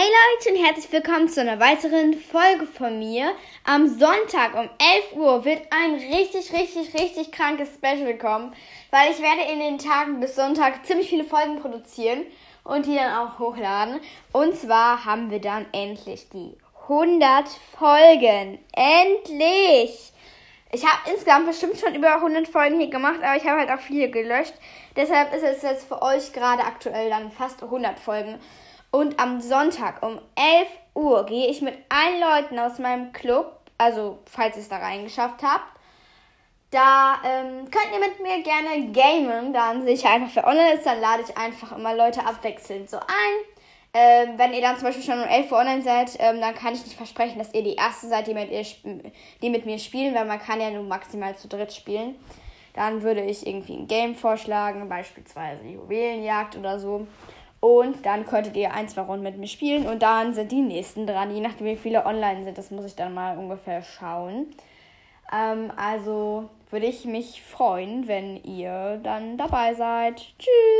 Hey Leute und herzlich willkommen zu einer weiteren Folge von mir. Am Sonntag um 11 Uhr wird ein richtig, richtig, richtig krankes Special kommen, weil ich werde in den Tagen bis Sonntag ziemlich viele Folgen produzieren und die dann auch hochladen. Und zwar haben wir dann endlich die 100 Folgen. Endlich! Ich habe insgesamt bestimmt schon über 100 Folgen hier gemacht, aber ich habe halt auch viele gelöscht. Deshalb ist es jetzt für euch gerade aktuell dann fast 100 Folgen. Und am Sonntag um 11 Uhr gehe ich mit allen Leuten aus meinem Club, also falls ihr es da reingeschafft habt, da ähm, könnt ihr mit mir gerne gamen. Dann sehe ich einfach, wer online ist, dann lade ich einfach immer Leute abwechselnd so ein. Ähm, wenn ihr dann zum Beispiel schon um 11 Uhr online seid, ähm, dann kann ich nicht versprechen, dass ihr die Erste seid, die mit, ihr, die mit mir spielen, weil man kann ja nur maximal zu dritt spielen. Dann würde ich irgendwie ein Game vorschlagen, beispielsweise Juwelenjagd oder so. Und dann könntet ihr ein, zwei Runden mit mir spielen und dann sind die nächsten dran, je nachdem wie viele online sind. Das muss ich dann mal ungefähr schauen. Ähm, also würde ich mich freuen, wenn ihr dann dabei seid. Tschüss!